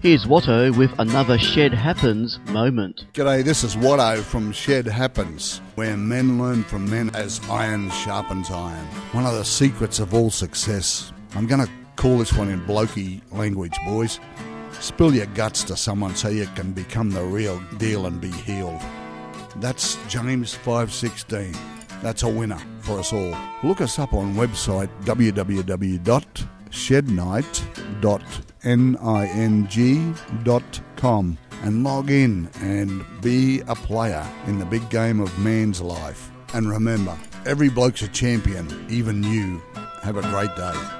Here's Watto with another Shed Happens moment. G'day, this is Watto from Shed Happens, where men learn from men as iron sharpens iron. One of the secrets of all success. I'm going to call this one in blokey language, boys. Spill your guts to someone so you can become the real deal and be healed. That's James 516. That's a winner for us all. Look us up on website www.shednight.ning.com and log in and be a player in the big game of man's life. And remember, every bloke's a champion, even you. Have a great day.